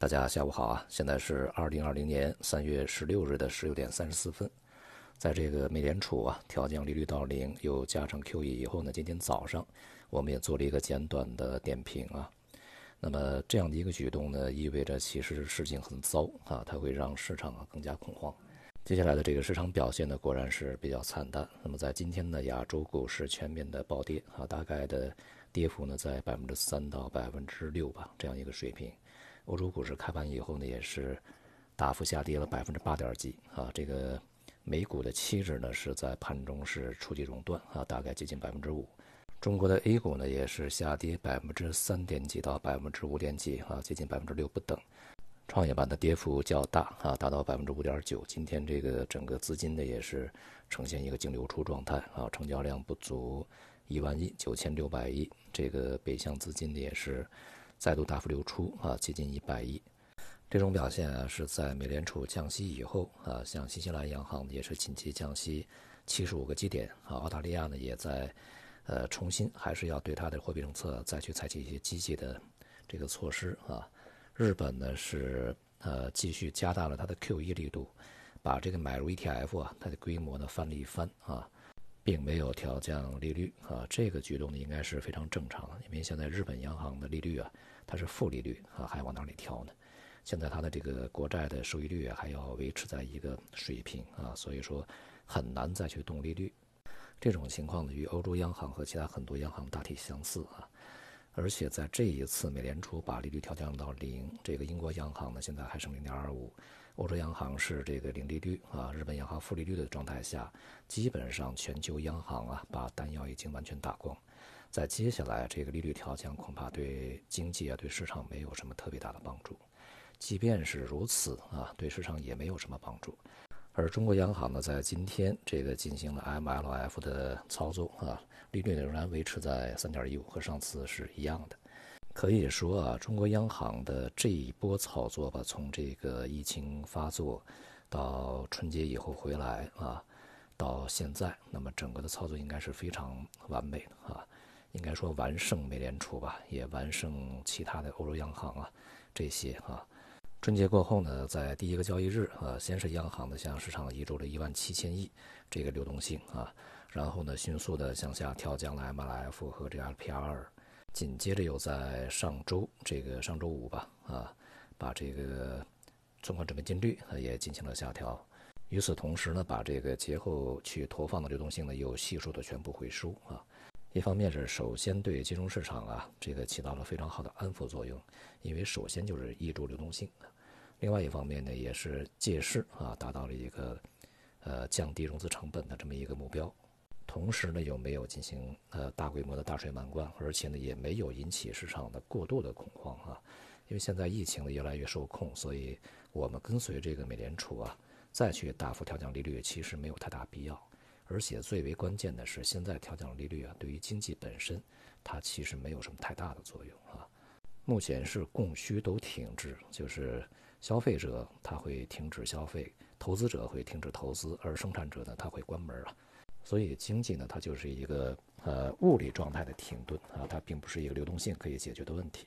大家下午好啊！现在是二零二零年三月十六日的十六点三十四分，在这个美联储啊调降利率到零又加上 QE 以后呢，今天早上我们也做了一个简短的点评啊。那么这样的一个举动呢，意味着其实事情很糟啊，它会让市场啊更加恐慌。接下来的这个市场表现呢，果然是比较惨淡。那么在今天呢，亚洲股市全面的暴跌啊，大概的跌幅呢在百分之三到百分之六吧，这样一个水平。欧洲股市开盘以后呢，也是大幅下跌了百分之八点几啊。这个美股的期指呢是在盘中是触及熔断啊，大概接近百分之五。中国的 A 股呢也是下跌百分之三点几到百分之五点几啊，接近百分之六不等。创业板的跌幅较大啊，达到百分之五点九。今天这个整个资金呢也是呈现一个净流出状态啊，成交量不足一万亿，九千六百亿。这个北向资金呢也是。再度大幅流出啊，接近一百亿，这种表现啊是在美联储降息以后啊，像新西兰央行也是紧急降息七十五个基点啊，澳大利亚呢也在呃重新还是要对它的货币政策再去采取一些积极的这个措施啊，日本呢是呃继续加大了它的 QE 力度，把这个买入 ETF 啊它的规模呢翻了一番啊。并没有调降利率啊，这个举动呢应该是非常正常的，因为现在日本央行的利率啊，它是负利率啊，还往哪里调呢？现在它的这个国债的收益率，还要维持在一个水平啊，所以说很难再去动利率。这种情况呢，与欧洲央行和其他很多央行大体相似啊，而且在这一次美联储把利率调降到零，这个英国央行呢现在还剩零点二五。欧洲央行是这个零利率啊，日本央行负利率的状态下，基本上全球央行啊把弹药已经完全打光，在接下来这个利率调降恐怕对经济啊对市场没有什么特别大的帮助，即便是如此啊，对市场也没有什么帮助。而中国央行呢，在今天这个进行了 MLF 的操作啊，利率仍然维持在三点一五，和上次是一样的。可以说啊，中国央行的这一波操作吧，从这个疫情发作到春节以后回来啊，到现在，那么整个的操作应该是非常完美的啊，应该说完胜美联储吧，也完胜其他的欧洲央行啊，这些啊。春节过后呢，在第一个交易日啊，先是央行呢向市场移注了一万七千亿这个流动性啊，然后呢迅速的向下调降了 MLF 和这 LPR。紧接着又在上周这个上周五吧，啊，把这个存款准备金率也进行了下调。与此同时呢，把这个节后去投放的流动性呢又悉数的全部回收啊。一方面是首先对金融市场啊这个起到了非常好的安抚作用，因为首先就是抑制流动性。另外一方面呢，也是借势啊达到了一个呃降低融资成本的这么一个目标。同时呢，又没有进行呃大规模的大水漫灌，而且呢，也没有引起市场的过度的恐慌啊。因为现在疫情呢越来越受控，所以我们跟随这个美联储啊，再去大幅调降利率，其实没有太大必要。而且最为关键的是，现在调降利率啊，对于经济本身，它其实没有什么太大的作用啊。目前是供需都停滞，就是消费者他会停止消费，投资者会停止投资，而生产者呢，他会关门啊。所以经济呢，它就是一个呃物理状态的停顿啊，它并不是一个流动性可以解决的问题。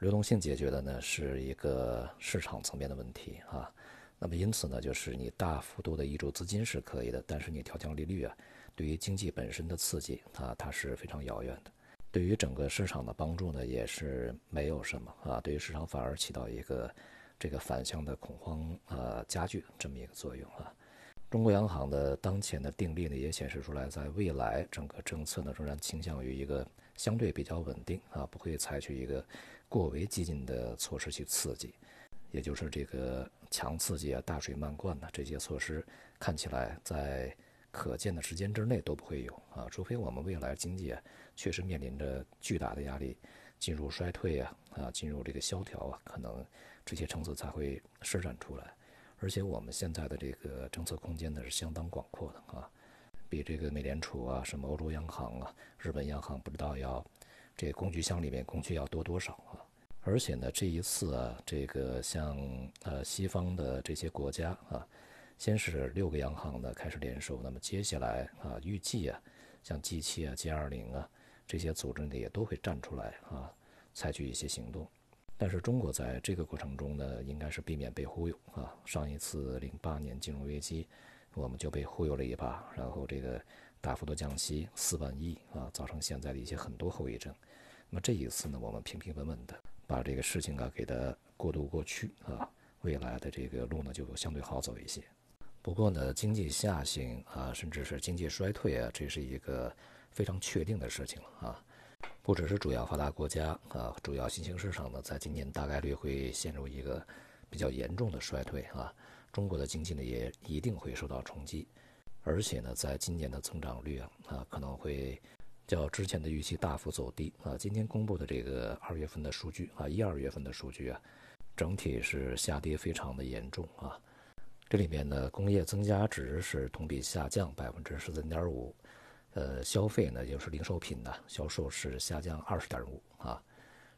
流动性解决的呢是一个市场层面的问题啊。那么因此呢，就是你大幅度的挹注资金是可以的，但是你调降利率啊，对于经济本身的刺激啊，它是非常遥远的。对于整个市场的帮助呢，也是没有什么啊。对于市场反而起到一个这个反向的恐慌呃加剧这么一个作用啊。中国央行的当前的定力呢，也显示出来，在未来整个政策呢，仍然倾向于一个相对比较稳定啊，不会采取一个过为激进的措施去刺激，也就是这个强刺激啊、大水漫灌呐这些措施，看起来在可见的时间之内都不会有啊，除非我们未来经济啊确实面临着巨大的压力，进入衰退啊啊，进入这个萧条啊，可能这些政策才会施展出来。而且我们现在的这个政策空间呢是相当广阔的啊，比这个美联储啊、什么欧洲央行啊、日本央行不知道要这工具箱里面工具要多多少啊。而且呢，这一次啊，这个像呃西方的这些国家啊，先是六个央行呢开始联手，那么接下来啊，预计啊，像 G7 啊、G20 啊这些组织呢也都会站出来啊，采取一些行动。但是中国在这个过程中呢，应该是避免被忽悠啊。上一次零八年金融危机，我们就被忽悠了一把，然后这个大幅度降息四万亿啊，造成现在的一些很多后遗症。那么这一次呢，我们平平稳稳的把这个事情啊给它过渡过去啊，未来的这个路呢就相对好走一些。不过呢，经济下行啊，甚至是经济衰退啊，这是一个非常确定的事情了啊。不只是主要发达国家啊，主要新兴市场呢，在今年大概率会陷入一个比较严重的衰退啊。中国的经济呢，也一定会受到冲击，而且呢，在今年的增长率啊啊，可能会较之前的预期大幅走低啊。今天公布的这个二月份的数据啊，一二月份的数据啊，整体是下跌非常的严重啊。这里面呢，工业增加值是同比下降百分之十三点五。呃，消费呢，就是零售品呢，销售是下降二十点五啊，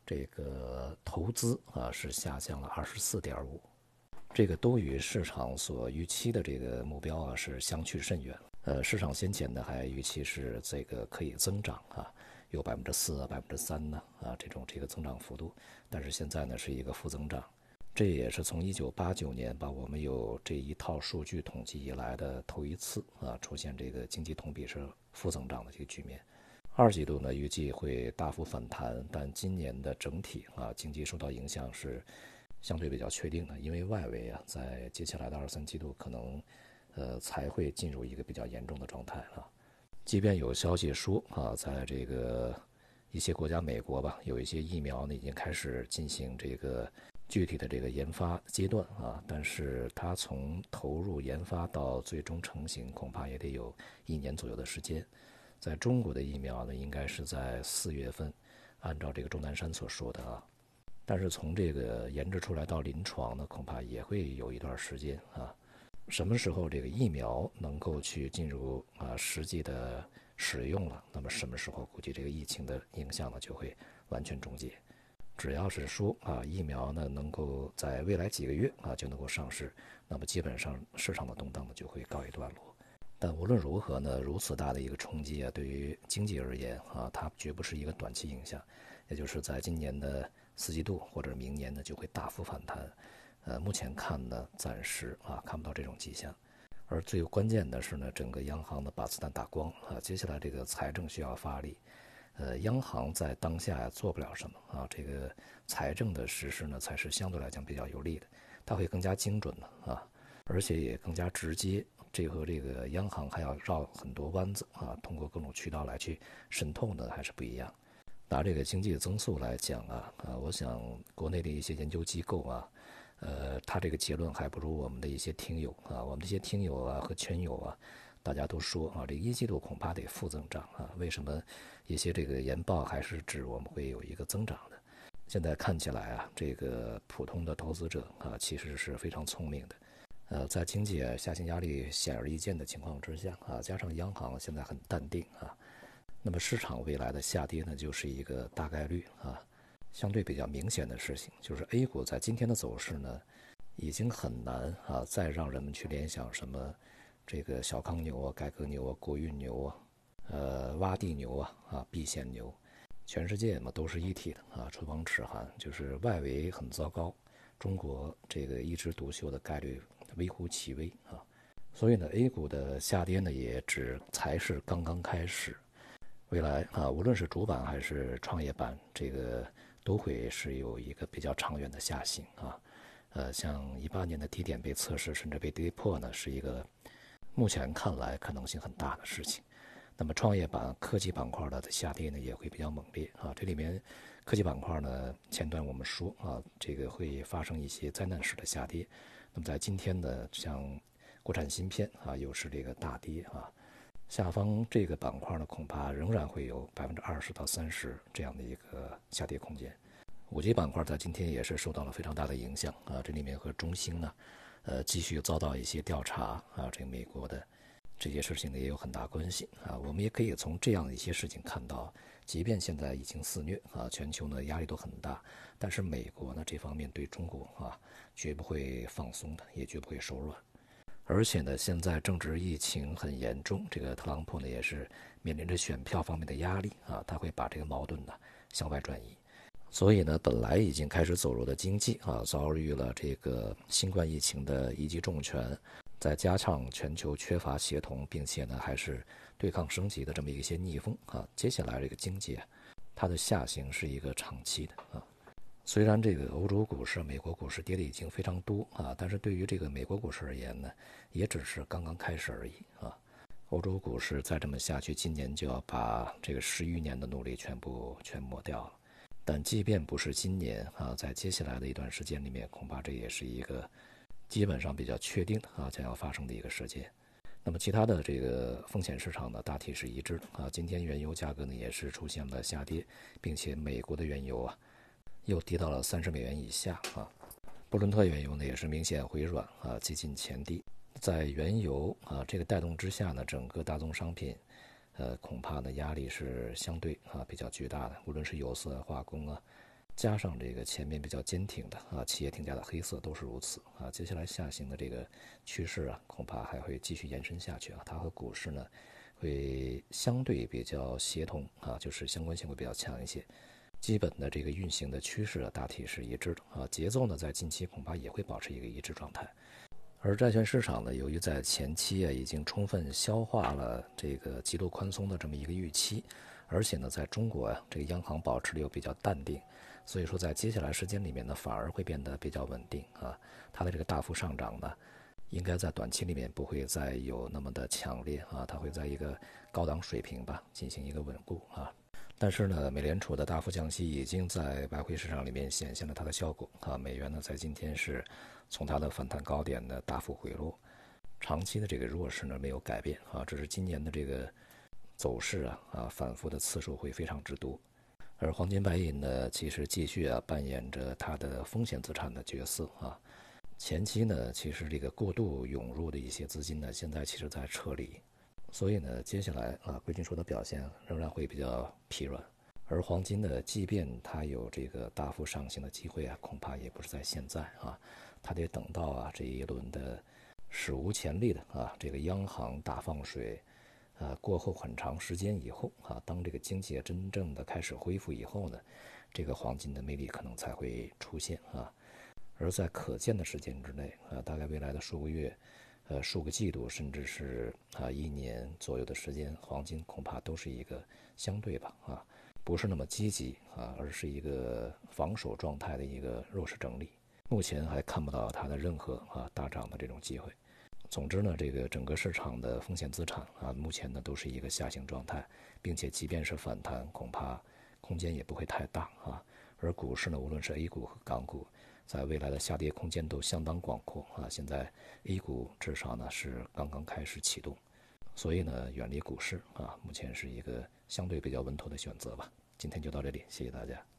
这个投资啊是下降了二十四点五，这个都与市场所预期的这个目标啊是相去甚远。呃，市场先前呢还预期是这个可以增长啊，有百分之四啊、百分之三呢啊这种这个增长幅度，但是现在呢是一个负增长。这也是从一九八九年把我们有这一套数据统计以来的头一次啊，出现这个经济同比是负增长的这个局面。二季度呢预计会大幅反弹，但今年的整体啊经济受到影响是相对比较确定的，因为外围啊在接下来的二三季度可能呃才会进入一个比较严重的状态啊。即便有消息说啊，在这个一些国家，美国吧，有一些疫苗呢已经开始进行这个。具体的这个研发阶段啊，但是它从投入研发到最终成型，恐怕也得有一年左右的时间。在中国的疫苗呢，应该是在四月份，按照这个钟南山所说的啊，但是从这个研制出来到临床呢，恐怕也会有一段时间啊。什么时候这个疫苗能够去进入啊实际的使用了，那么什么时候估计这个疫情的影响呢就会完全终结。只要是说啊，疫苗呢能够在未来几个月啊就能够上市，那么基本上市场的动荡呢就会告一段落。但无论如何呢，如此大的一个冲击啊，对于经济而言啊，它绝不是一个短期影响，也就是在今年的四季度或者明年呢就会大幅反弹。呃，目前看呢，暂时啊看不到这种迹象。而最关键的是呢，整个央行呢把子弹打光啊，接下来这个财政需要发力。呃，央行在当下做不了什么啊，这个财政的实施呢，才是相对来讲比较有利的，它会更加精准的啊，而且也更加直接。这和这个央行还要绕很多弯子啊，通过各种渠道来去渗透呢，还是不一样。拿这个经济的增速来讲啊，啊，我想国内的一些研究机构啊，呃，他这个结论还不如我们的一些听友啊，我们这些听友啊和圈友啊。大家都说啊，这一季度恐怕得负增长啊。为什么一些这个研报还是指我们会有一个增长的？现在看起来啊，这个普通的投资者啊，其实是非常聪明的。呃，在经济下行压力显而易见的情况之下啊，加上央行现在很淡定啊，那么市场未来的下跌呢，就是一个大概率啊，相对比较明显的事情。就是 A 股在今天的走势呢，已经很难啊，再让人们去联想什么。这个小康牛啊，改革牛啊，国运牛啊，呃，洼地牛啊，啊，避险牛，全世界嘛都是一体的啊。唇亡齿寒，就是外围很糟糕，中国这个一枝独秀的概率微乎其微啊。所以呢，A 股的下跌呢也只才是刚刚开始，未来啊，无论是主板还是创业板，这个都会是有一个比较长远的下行啊。呃，像一八年的低点被测试甚至被跌破呢，是一个。目前看来可能性很大的事情，那么创业板科技板块的下跌呢也会比较猛烈啊。这里面科技板块呢，前段我们说啊，这个会发生一些灾难式的下跌。那么在今天呢，像国产芯片啊，又是这个大跌啊，下方这个板块呢，恐怕仍然会有百分之二十到三十这样的一个下跌空间。五 G 板块在今天也是受到了非常大的影响啊，这里面和中兴呢。呃，继续遭到一些调查啊，这个美国的这些事情呢也有很大关系啊。我们也可以从这样一些事情看到，即便现在疫情肆虐啊，全球呢压力都很大，但是美国呢这方面对中国啊绝不会放松的，也绝不会手软。而且呢，现在正值疫情很严重，这个特朗普呢也是面临着选票方面的压力啊，他会把这个矛盾呢向外转移。所以呢，本来已经开始走弱的经济啊，遭遇了这个新冠疫情的一记重拳，再加上全球缺乏协同，并且呢还是对抗升级的这么一些逆风啊，接下来这个经济啊它的下行是一个长期的啊。虽然这个欧洲股市、美国股市跌的已经非常多啊，但是对于这个美国股市而言呢，也只是刚刚开始而已啊。欧洲股市再这么下去，今年就要把这个十余年的努力全部全抹掉了。但即便不是今年啊，在接下来的一段时间里面，恐怕这也是一个基本上比较确定啊将要发生的一个事件。那么其他的这个风险市场呢，大体是一致的啊。今天原油价格呢也是出现了下跌，并且美国的原油啊又跌到了三十美元以下啊。布伦特原油呢也是明显回软啊，接近前低。在原油啊这个带动之下呢，整个大宗商品。呃，恐怕呢压力是相对啊比较巨大的，无论是有色、化工啊，加上这个前面比较坚挺的啊企业定价的黑色都是如此啊。接下来下行的这个趋势啊，恐怕还会继续延伸下去啊。它和股市呢会相对比较协同啊，就是相关性会比较强一些。基本的这个运行的趋势啊，大体是一致的啊。节奏呢，在近期恐怕也会保持一个一致状态。而债券市场呢，由于在前期啊已经充分消化了这个极度宽松的这么一个预期，而且呢，在中国啊，这个央行保持的又比较淡定，所以说在接下来时间里面呢，反而会变得比较稳定啊。它的这个大幅上涨呢，应该在短期里面不会再有那么的强烈啊，它会在一个高档水平吧进行一个稳固啊。但是呢，美联储的大幅降息已经在外汇市场里面显现了它的效果啊，美元呢在今天是。从它的反弹高点呢大幅回落，长期的这个弱势呢没有改变啊，只是今年的这个走势啊啊反复的次数会非常之多，而黄金白银呢其实继续啊扮演着它的风险资产的角色啊，前期呢其实这个过度涌入的一些资金呢现在其实在撤离，所以呢接下来啊贵金属的表现仍然会比较疲软，而黄金呢即便它有这个大幅上行的机会啊，恐怕也不是在现在啊。它得等到啊这一轮的史无前例的啊这个央行大放水，啊过后很长时间以后啊，当这个经济真正的开始恢复以后呢，这个黄金的魅力可能才会出现啊。而在可见的时间之内啊，大概未来的数个月、呃数个季度，甚至是啊一年左右的时间，黄金恐怕都是一个相对吧啊，不是那么积极啊，而是一个防守状态的一个弱势整理。目前还看不到它的任何啊大涨的这种机会。总之呢，这个整个市场的风险资产啊，目前呢都是一个下行状态，并且即便是反弹，恐怕空间也不会太大啊。而股市呢，无论是 A 股和港股，在未来的下跌空间都相当广阔啊。现在 A 股至少呢是刚刚开始启动，所以呢，远离股市啊，目前是一个相对比较稳妥的选择吧。今天就到这里，谢谢大家。